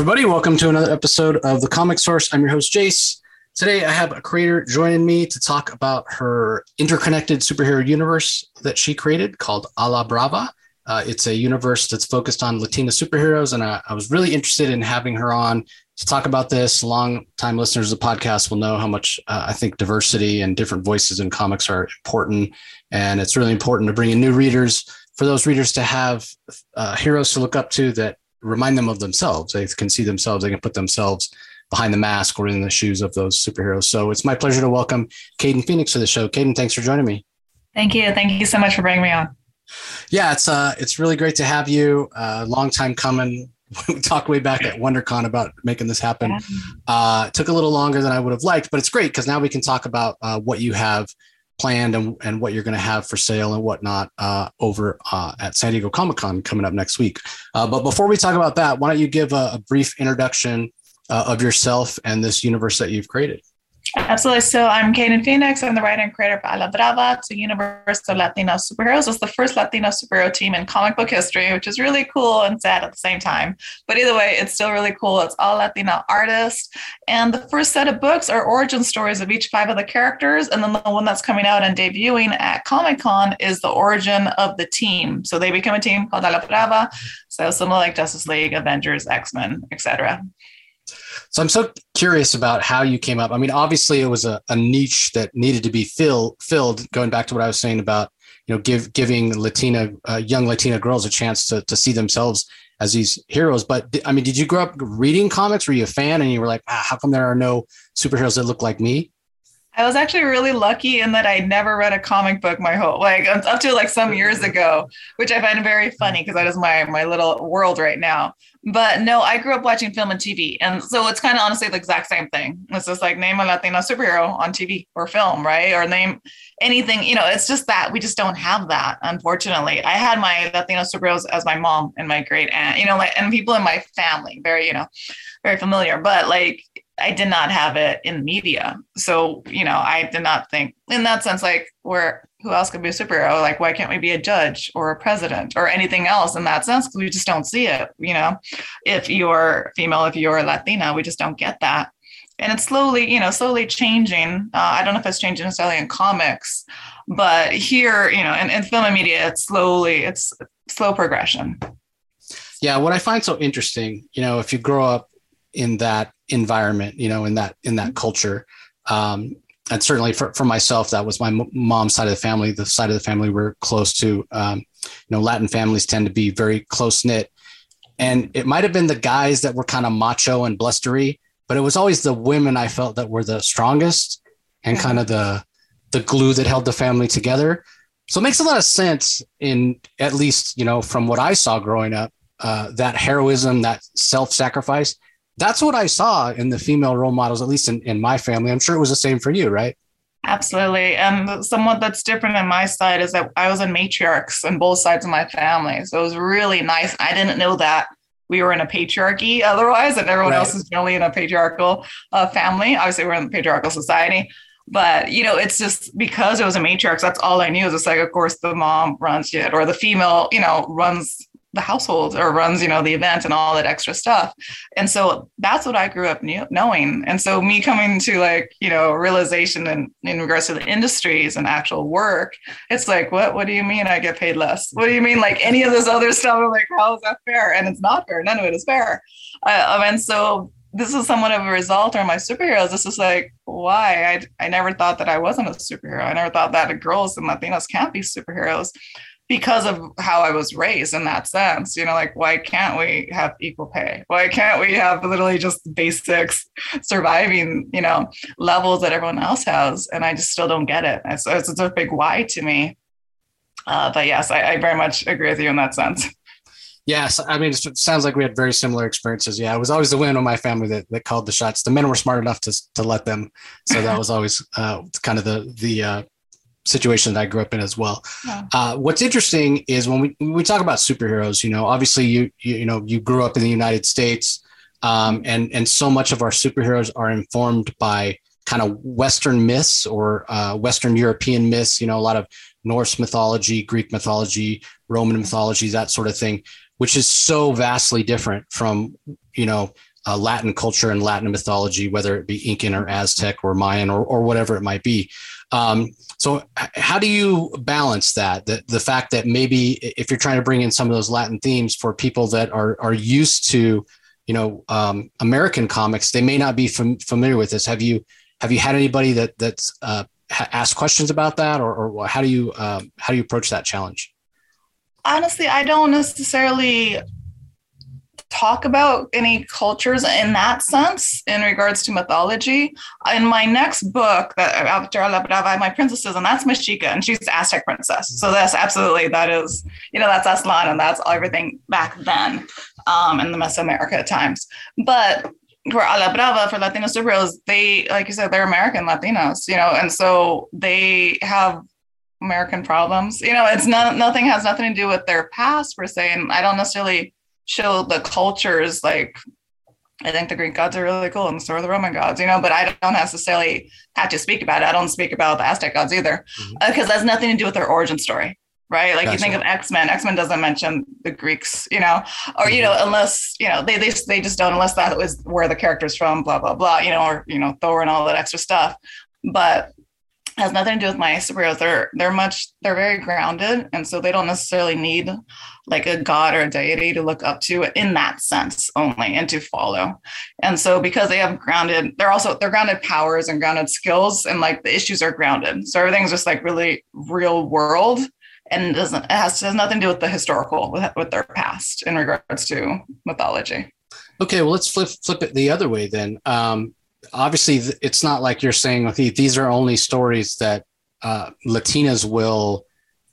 Everybody. Welcome to another episode of The Comic Source. I'm your host, Jace. Today, I have a creator joining me to talk about her interconnected superhero universe that she created called A La Brava. Uh, it's a universe that's focused on Latina superheroes, and I, I was really interested in having her on to talk about this. Long time listeners of the podcast will know how much uh, I think diversity and different voices in comics are important. And it's really important to bring in new readers for those readers to have uh, heroes to look up to that remind them of themselves. They can see themselves, they can put themselves behind the mask or in the shoes of those superheroes. So it's my pleasure to welcome Kayden Phoenix to the show. Kayden, thanks for joining me. Thank you. Thank you so much for bringing me on. Yeah, it's uh, it's really great to have you. Uh, long time coming. we talked way back at WonderCon about making this happen. Yeah. Uh, it took a little longer than I would have liked, but it's great because now we can talk about uh, what you have planned and, and what you're going to have for sale and whatnot uh, over uh, at San Diego Comic Con coming up next week. Uh, but before we talk about that, why don't you give a, a brief introduction uh, of yourself and this universe that you've created? Absolutely. So I'm Kayden Phoenix. I'm the writer and creator of A La Brava. Universe of Latino superheroes. It's the first Latino superhero team in comic book history, which is really cool and sad at the same time. But either way, it's still really cool. It's all Latino artists. And the first set of books are origin stories of each five of the characters. And then the one that's coming out and debuting at Comic Con is the origin of the team. So they become a team called A La Brava. So similar like Justice League, Avengers, X-Men, etc. So I'm so curious about how you came up. I mean, obviously it was a, a niche that needed to be fill, filled. Going back to what I was saying about you know give, giving Latina uh, young Latina girls a chance to to see themselves as these heroes. But I mean, did you grow up reading comics? Were you a fan and you were like, ah, how come there are no superheroes that look like me? I was actually really lucky in that I never read a comic book my whole like up to like some years ago, which I find very funny because that is my my little world right now. But no, I grew up watching film and TV, and so it's kind of honestly the exact same thing. It's just like name a Latino superhero on TV or film, right? Or name anything. You know, it's just that we just don't have that. Unfortunately, I had my Latino superheroes as my mom and my great aunt. You know, like and people in my family, very you know, very familiar. But like I did not have it in media. So, you know, I did not think in that sense, like, where who else could be a superhero? Like, why can't we be a judge or a president or anything else in that sense? Because we just don't see it, you know. If you're female, if you're Latina, we just don't get that. And it's slowly, you know, slowly changing. Uh, I don't know if it's changing necessarily in comics, but here, you know, in, in film and media, it's slowly, it's slow progression. Yeah, what I find so interesting, you know, if you grow up in that environment, you know, in that in that culture. Um, and certainly for, for myself, that was my mom's side of the family. The side of the family we're close to. Um, you know, Latin families tend to be very close knit, and it might have been the guys that were kind of macho and blustery, but it was always the women I felt that were the strongest and kind of the the glue that held the family together. So it makes a lot of sense in at least you know from what I saw growing up, uh, that heroism, that self sacrifice that's what I saw in the female role models, at least in, in my family. I'm sure it was the same for you, right? Absolutely. And somewhat that's different on my side is that I was in matriarchs on both sides of my family. So it was really nice. I didn't know that we were in a patriarchy otherwise, and everyone right. else is generally in a patriarchal uh, family. Obviously, we're in the patriarchal society. But you know, it's just because it was a matriarch. That's all I knew. It's like, of course, the mom runs it, or the female, you know, runs the household or runs you know the event and all that extra stuff. And so that's what i grew up knowing. And so me coming to like you know realization in, in regards to the industries and actual work it's like what what do you mean i get paid less? What do you mean like any of this other stuff? I'm like how is that fair? And it's not fair. None of it is fair. Uh, and so this is somewhat of a result or my superheroes. This is like why? I, I never thought that i wasn't a superhero. I never thought that girls and latinos can't be superheroes because of how I was raised in that sense. You know, like, why can't we have equal pay? Why can't we have literally just basics surviving, you know, levels that everyone else has? And I just still don't get it. It's, it's, a big why to me. Uh, but yes, I, I very much agree with you in that sense. Yes, I mean, it sounds like we had very similar experiences. Yeah, it was always the women in my family that, that called the shots. The men were smart enough to to let them, so that was always uh, kind of the the uh, situation that I grew up in as well. Yeah. Uh, what's interesting is when we when we talk about superheroes, you know, obviously you, you you, know you grew up in the United States, um, and and so much of our superheroes are informed by kind of Western myths or uh, Western European myths. You know, a lot of Norse mythology, Greek mythology, Roman mythology, that sort of thing, which is so vastly different from you know uh, Latin culture and Latin mythology, whether it be Incan or Aztec or Mayan or, or whatever it might be. Um, so, how do you balance that? The, the fact that maybe if you're trying to bring in some of those Latin themes for people that are, are used to, you know, um, American comics, they may not be fam- familiar with this. Have you have you had anybody that that's uh, asked questions about that, or, or how do you um, how do you approach that challenge? Honestly, I don't necessarily talk about any cultures in that sense in regards to mythology. In my next book, that after La Brava, my princesses, and that's Mexica, and she's Aztec princess. So that's absolutely that is, you know, that's Aztlan, and that's everything back then um, in the Mesoamerica times. But for A la Brava, for Latino superheroes, they, like you said, they're American Latinos, you know, and so they have American problems. You know, it's not nothing has nothing to do with their past per se, and I don't necessarily show the cultures like I think the Greek gods are really cool and so are the Roman gods, you know, but I don't necessarily have to speak about it. I don't speak about the Aztec gods either because mm-hmm. uh, that's nothing to do with their origin story, right? Like gotcha. you think of X-Men, X-Men doesn't mention the Greeks, you know, or, mm-hmm. you know, mm-hmm. unless, you know, they, they, they just don't, unless that was where the character's from, blah, blah, blah, you know, or, you know, Thor and all that extra stuff. But has nothing to do with my superheroes. They're they're much they're very grounded, and so they don't necessarily need like a god or a deity to look up to in that sense only and to follow. And so because they have grounded, they're also they're grounded powers and grounded skills, and like the issues are grounded. So everything's just like really real world, and doesn't it has, has nothing to do with the historical with, with their past in regards to mythology. Okay, well let's flip flip it the other way then. Um, obviously it's not like you're saying okay these are only stories that uh, latinas will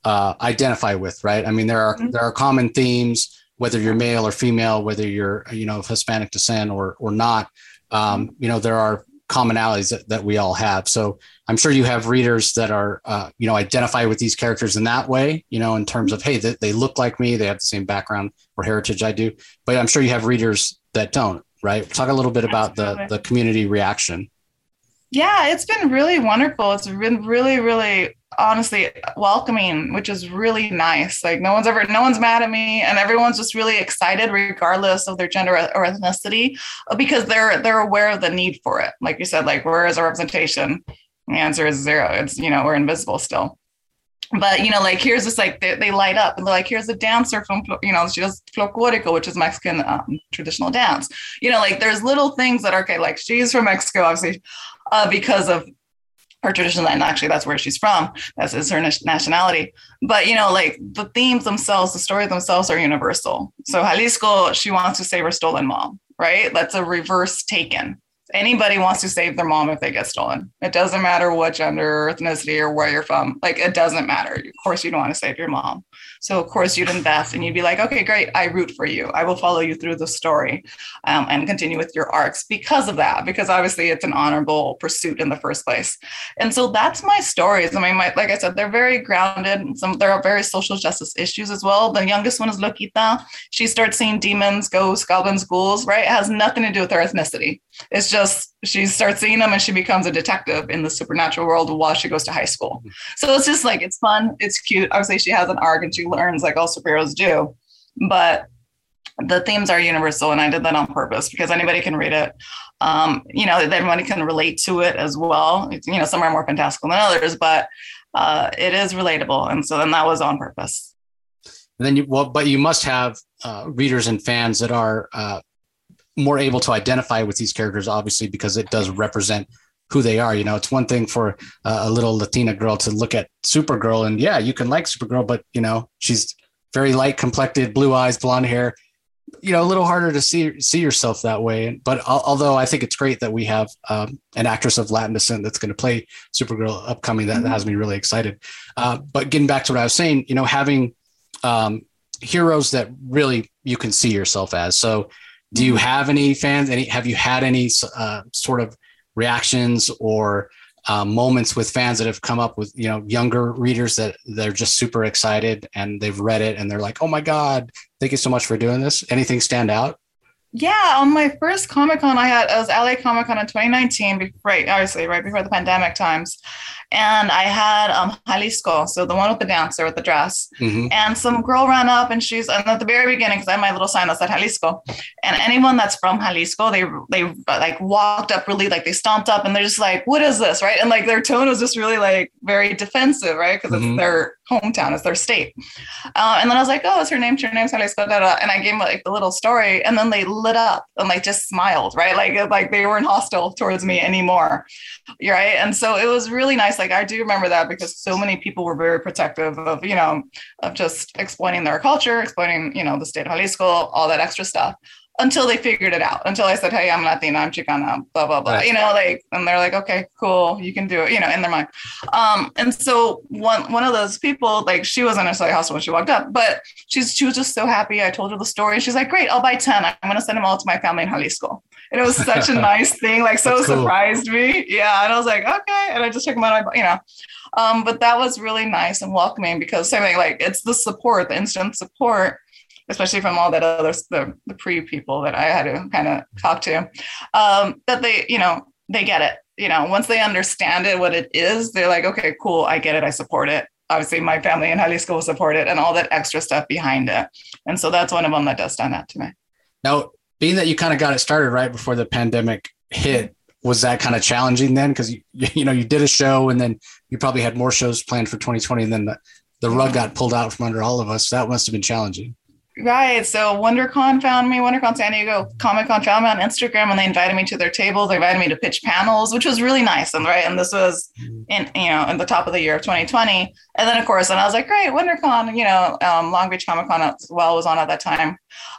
uh, identify with right? I mean there are mm-hmm. there are common themes whether you're male or female whether you're you know of hispanic descent or or not. Um, you know there are commonalities that, that we all have. So i'm sure you have readers that are uh, you know identify with these characters in that way you know in terms of hey they, they look like me they have the same background or heritage i do. But i'm sure you have readers that don't right? Talk a little bit about the, the community reaction. Yeah, it's been really wonderful. It's been really, really honestly welcoming, which is really nice. Like no one's ever, no one's mad at me, and everyone's just really excited, regardless of their gender or ethnicity, because they're they're aware of the need for it. Like you said, like where is our representation? The answer is zero. It's you know we're invisible still but you know, like here's this like they, they light up and they're like, here's a dancer from you know, she does folklorico, which is Mexican um, traditional dance. You know, like there's little things that are okay, like she's from Mexico, obviously, uh, because of her tradition, and actually that's where she's from. That's is her nationality. But you know, like the themes themselves, the stories themselves are universal. So Jalisco, she wants to save her stolen mom, right? That's a reverse taken anybody wants to save their mom if they get stolen. It doesn't matter what gender, ethnicity, or where you're from. Like it doesn't matter. Of course, you don't want to save your mom. So of course you'd invest and you'd be like, okay, great. I root for you. I will follow you through the story um, and continue with your arcs because of that. Because obviously it's an honorable pursuit in the first place. And so that's my stories. I mean, my, like I said, they're very grounded. Some there are very social justice issues as well. The youngest one is Loquita. She starts seeing demons, ghosts, goblins, ghouls. Right? It has nothing to do with her ethnicity. It's just she starts seeing them and she becomes a detective in the supernatural world while she goes to high school. So it's just like it's fun, it's cute. Obviously, she has an arc and she learns like all superheroes do, but the themes are universal, and I did that on purpose because anybody can read it. Um, you know, everybody can relate to it as well. It's, you know, some are more fantastical than others, but uh, it is relatable, and so then that was on purpose. And then you well, but you must have uh, readers and fans that are uh, more able to identify with these characters, obviously, because it does represent who they are. You know, it's one thing for uh, a little Latina girl to look at Supergirl and yeah, you can like Supergirl, but you know, she's very light complected, blue eyes, blonde hair. You know, a little harder to see see yourself that way. But although I think it's great that we have um, an actress of Latin descent that's going to play Supergirl upcoming, that, mm-hmm. that has me really excited. Uh, but getting back to what I was saying, you know, having um, heroes that really you can see yourself as. So do you have any fans? Any have you had any uh, sort of reactions or uh, moments with fans that have come up with you know younger readers that they're just super excited and they've read it and they're like, oh my god, thank you so much for doing this. Anything stand out? Yeah, on my first Comic Con, I had it was LA Comic Con in 2019, right? Obviously, right before the pandemic times, and I had um Jalisco, so the one with the dancer with the dress, mm-hmm. and some girl ran up and she's and at the very beginning because I had my little sign that said Jalisco, and anyone that's from Jalisco, they they like walked up really like they stomped up and they're just like, what is this, right? And like their tone was just really like very defensive, right? Because mm-hmm. it's their hometown, it's their state. Uh, and then I was like, oh, what's her name? Her name's Jalisco, da, da. and I gave them like the little story, and then they lit up and like just smiled, right? Like like they weren't hostile towards me anymore, right? And so it was really nice. Like I do remember that because so many people were very protective of you know of just exploiting their culture, exploiting you know the state of Jalisco, all that extra stuff until they figured it out. Until I said, "Hey, I'm Latina, I'm Chicana," blah blah blah. Right. You know, like, and they're like, "Okay, cool, you can do it." You know, in their mind. Um, and so one one of those people, like, she wasn't necessarily hostile when she walked up, but she's she was just so happy. I told her the story. She's like, "Great, I'll buy ten. I'm gonna send them all to my family in Jalisco." And it was such a nice thing, like so surprised me. Yeah, and I was like, "Okay," and I just took them out. You know, um, but that was really nice and welcoming because same thing, like it's the support, the instant support especially from all that other the, the pre people that I had to kind of talk to, um, that they, you know, they get it. You know, once they understand it, what it is, they're like, okay, cool, I get it, I support it. Obviously, my family in Jalisco will support it, and all that extra stuff behind it. And so that's one of them that does stand out to me. Now, being that you kind of got it started right before the pandemic hit, was that kind of challenging then? Because you you know you did a show, and then you probably had more shows planned for 2020, and then the the rug got pulled out from under all of us. That must have been challenging. Right. So WonderCon found me, WonderCon San Diego Comic Con found me on Instagram and they invited me to their table. They invited me to pitch panels, which was really nice. And right. And this was in, you know, in the top of the year of 2020. And then of course, and I was like, great, WonderCon, you know, um, Long Beach Comic Con as well was on at that time.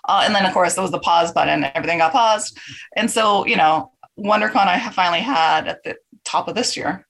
Uh, and then of course there was the pause button, everything got paused. And so, you know, WonderCon I finally had at the top of this year.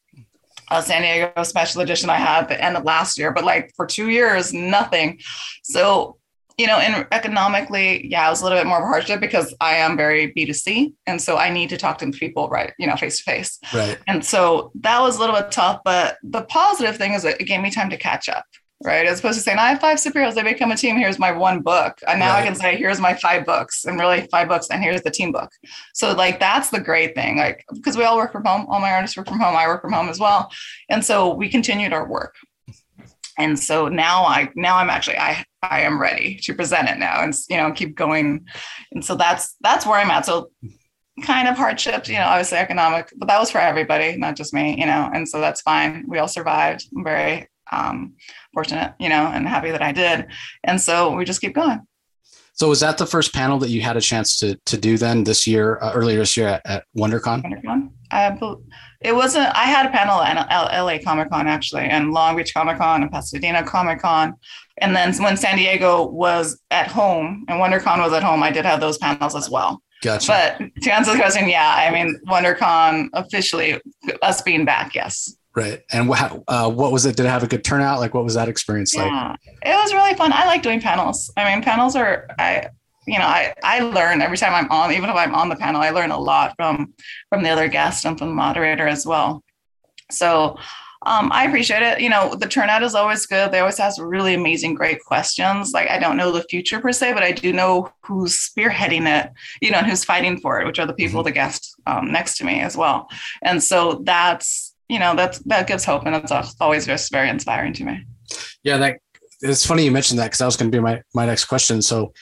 Uh, San Diego special edition I had at the end of last year, but like for two years, nothing. So you know, and economically, yeah, it was a little bit more of a hardship because I am very B2C. And so I need to talk to people, right, you know, face to face. Right. And so that was a little bit tough. But the positive thing is it gave me time to catch up. Right. As opposed to saying, I have five superheroes, they become a team. Here's my one book. And now right. I can say, here's my five books and really five books. And here's the team book. So, like, that's the great thing. Like, because we all work from home, all my artists work from home, I work from home as well. And so we continued our work and so now i now i'm actually i i am ready to present it now and you know keep going. And so that's that's where i'm at. So kind of hardships you know obviously economic but that was for everybody not just me you know and so that's fine. We all survived. I'm very um, fortunate you know and happy that i did. And so we just keep going. So was that the first panel that you had a chance to to do then this year uh, earlier this year at, at WonderCon? WonderCon. I, it wasn't. I had a panel at LA Comic Con actually, and Long Beach Comic Con, and Pasadena Comic Con, and then when San Diego was at home and WonderCon was at home, I did have those panels as well. Gotcha. But to answer the question, yeah, I mean WonderCon officially us being back, yes. Right. And what, uh, what was it? Did it have a good turnout? Like, what was that experience yeah, like? It was really fun. I like doing panels. I mean, panels are, I, you know, I, I learn every time I'm on, even if I'm on the panel, I learn a lot from, from the other guests and from the moderator as well. So um, I appreciate it. You know, the turnout is always good. They always ask really amazing, great questions. Like I don't know the future per se, but I do know who's spearheading it, you know, and who's fighting for it, which are the people, mm-hmm. the guests um, next to me as well. And so that's, you know that's that gives hope and that's always just very inspiring to me yeah that it's funny you mentioned that because that was going to be my my next question so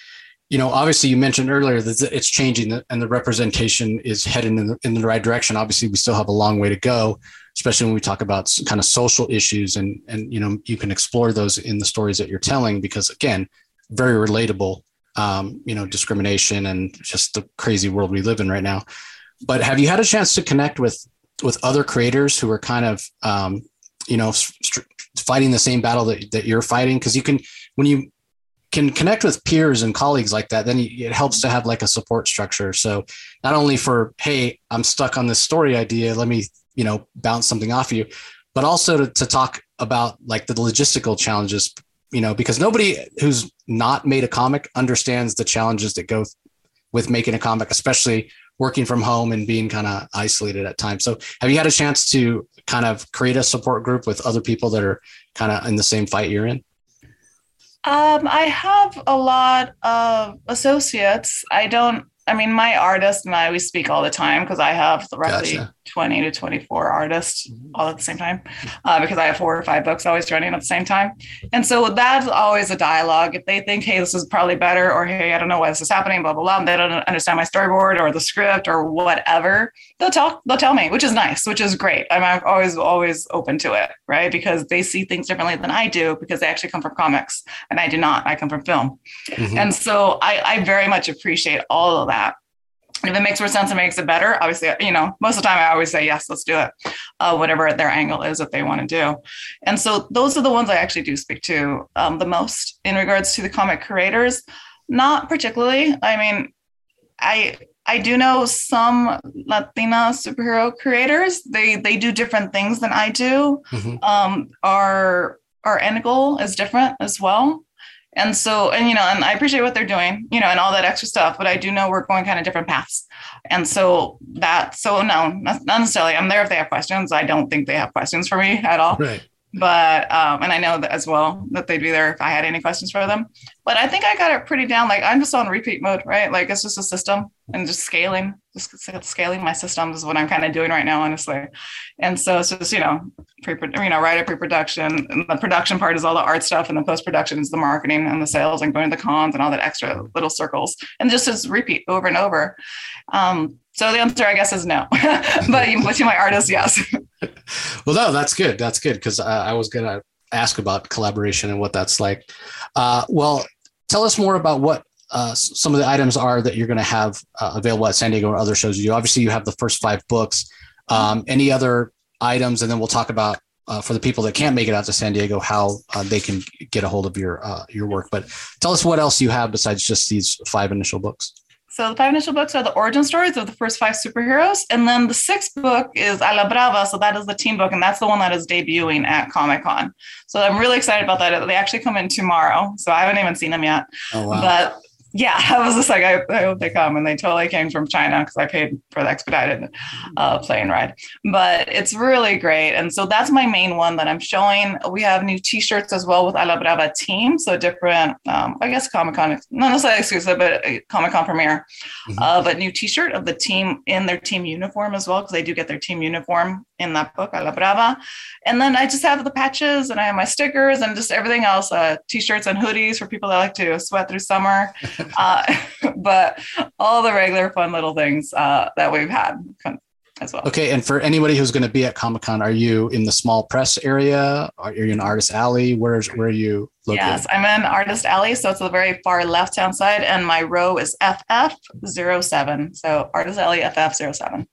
you know obviously you mentioned earlier that it's changing and the representation is heading in the, in the right direction. Obviously we still have a long way to go especially when we talk about kind of social issues and and you know you can explore those in the stories that you're telling because again very relatable um, you know discrimination and just the crazy world we live in right now. But have you had a chance to connect with with other creators who are kind of um, you know st- fighting the same battle that, that you're fighting? Because you can when you can connect with peers and colleagues like that then it helps to have like a support structure so not only for hey i'm stuck on this story idea let me you know bounce something off of you but also to, to talk about like the logistical challenges you know because nobody who's not made a comic understands the challenges that go with making a comic especially working from home and being kind of isolated at times. So have you had a chance to kind of create a support group with other people that are kind of in the same fight you're in? Um, I have a lot of associates. I don't I mean, my artist and I, we speak all the time because I have roughly gotcha. 20 to 24 artists mm-hmm. all at the same time uh, because I have four or five books always running at the same time. And so that's always a dialogue. If they think, hey, this is probably better, or hey, I don't know why this is happening, blah, blah, blah, and they don't understand my storyboard or the script or whatever, they'll tell, they'll tell me, which is nice, which is great. I'm always, always open to it, right? Because they see things differently than I do because they actually come from comics and I do not. I come from film. Mm-hmm. And so I, I very much appreciate all of that if it makes more sense and makes it better, obviously, you know, most of the time I always say, yes, let's do it, uh, whatever their angle is that they want to do. And so those are the ones I actually do speak to um, the most in regards to the comic creators. Not particularly. I mean, I I do know some Latina superhero creators. They they do different things than I do. Mm-hmm. Um, our our end goal is different as well. And so, and you know, and I appreciate what they're doing, you know, and all that extra stuff, but I do know we're going kind of different paths. And so that, so no, not necessarily. I'm there if they have questions. I don't think they have questions for me at all. Right but um, and I know that as well that they'd be there if I had any questions for them. But I think I got it pretty down. Like I'm just on repeat mode, right? Like it's just a system and just scaling, just scaling my systems is what I'm kind of doing right now, honestly. And so it's just you know, pre you know, right at pre-production, the production part is all the art stuff, and the post-production is the marketing and the sales and going to the cons and all that extra little circles, and just as repeat over and over. Um, so the answer, I guess, is no. but to my artist, yes. well, no, that's good. That's good because uh, I was gonna ask about collaboration and what that's like. Uh, well, tell us more about what uh, some of the items are that you're going to have uh, available at San Diego or other shows you. Obviously, you have the first five books. Um, any other items, and then we'll talk about uh, for the people that can't make it out to San Diego how uh, they can get a hold of your your work. But tell us what else you have besides just these five initial books. So the five initial books are the origin stories of the first five superheroes. And then the sixth book is A la Brava. So that is the team book. And that's the one that is debuting at Comic Con. So I'm really excited about that. They actually come in tomorrow. So I haven't even seen them yet. Oh, wow. But yeah, I was just like, I, I, hope they come. And they totally came from China because I paid for the expedited uh, plane ride. But it's really great. And so that's my main one that I'm showing. We have new t shirts as well with A la Brava team. So different, um, I guess, Comic Con, not necessarily exclusive, but Comic Con premiere. Mm-hmm. Uh, but new t shirt of the team in their team uniform as well, because they do get their team uniform in that book, A la Brava. And then I just have the patches and I have my stickers and just everything else uh, t shirts and hoodies for people that like to sweat through summer. uh, but all the regular fun little things uh, that we've had as well. Okay. And for anybody who's going to be at Comic Con, are you in the small press area? Are you in Artist Alley? Where's where are you located? Yes, I'm in Artist Alley. So it's the very far left hand side. And my row is FF07. So Artist Alley FF07.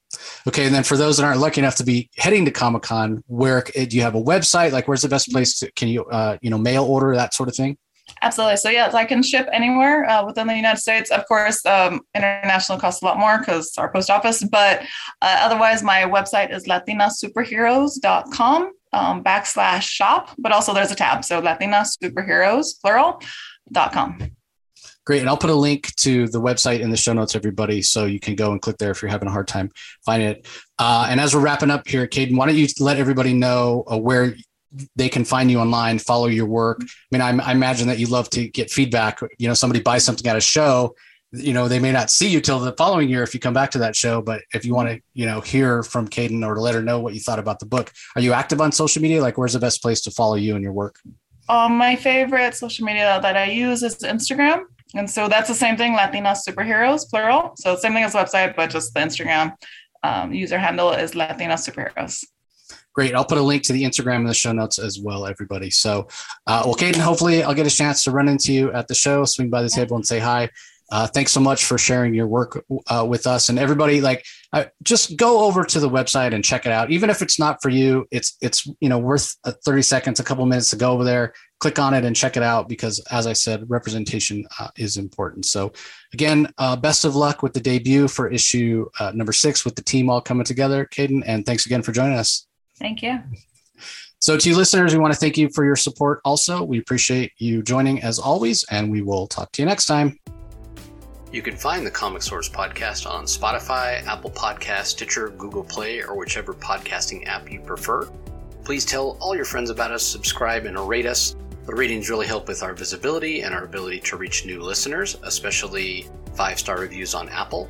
Okay. And then for those that aren't lucky enough to be heading to Comic Con, where do you have a website? Like where's the best place to, can you, uh, you know, mail order, that sort of thing? Absolutely. So yes, I can ship anywhere uh, within the United States. Of course, um, international costs a lot more because our post office. But uh, otherwise, my website is latinasuperheroes.com um, backslash shop. But also there's a tab. So Latina Superheroes plural.com. Great. And I'll put a link to the website in the show notes, everybody, so you can go and click there if you're having a hard time finding it. Uh, and as we're wrapping up here, Kayden, why don't you let everybody know uh, where they can find you online, follow your work. I mean, I, I, imagine that you love to get feedback. You know, somebody buys something at a show, you know, they may not see you till the following year if you come back to that show. But if you want to, you know, hear from Kayden or to let her know what you thought about the book, are you active on social media? Like, where's the best place to follow you and your work? Um, my favorite social media that I use is Instagram. And so that's the same thing, Latina Superheroes, plural. So same thing as website, but just the Instagram um, user handle is Latina Superheroes. Great. I'll put a link to the Instagram in the show notes as well, everybody. So, uh, well, Kayden, hopefully I'll get a chance to run into you at the show, swing by the table and say hi. Uh, thanks so much for sharing your work uh, with us and everybody. Like, uh, just go over to the website and check it out. Even if it's not for you, it's it's you know worth uh, 30 seconds, a couple minutes to go over there, click on it, and check it out because, as I said, representation uh, is important. So, again, uh, best of luck with the debut for issue number six with the team all coming together, Kayden, and thanks again for joining us. Thank you. So, to you listeners, we want to thank you for your support also. We appreciate you joining as always, and we will talk to you next time. You can find the Comic Source podcast on Spotify, Apple Podcast, Stitcher, Google Play, or whichever podcasting app you prefer. Please tell all your friends about us, subscribe, and rate us. The ratings really help with our visibility and our ability to reach new listeners, especially five star reviews on Apple.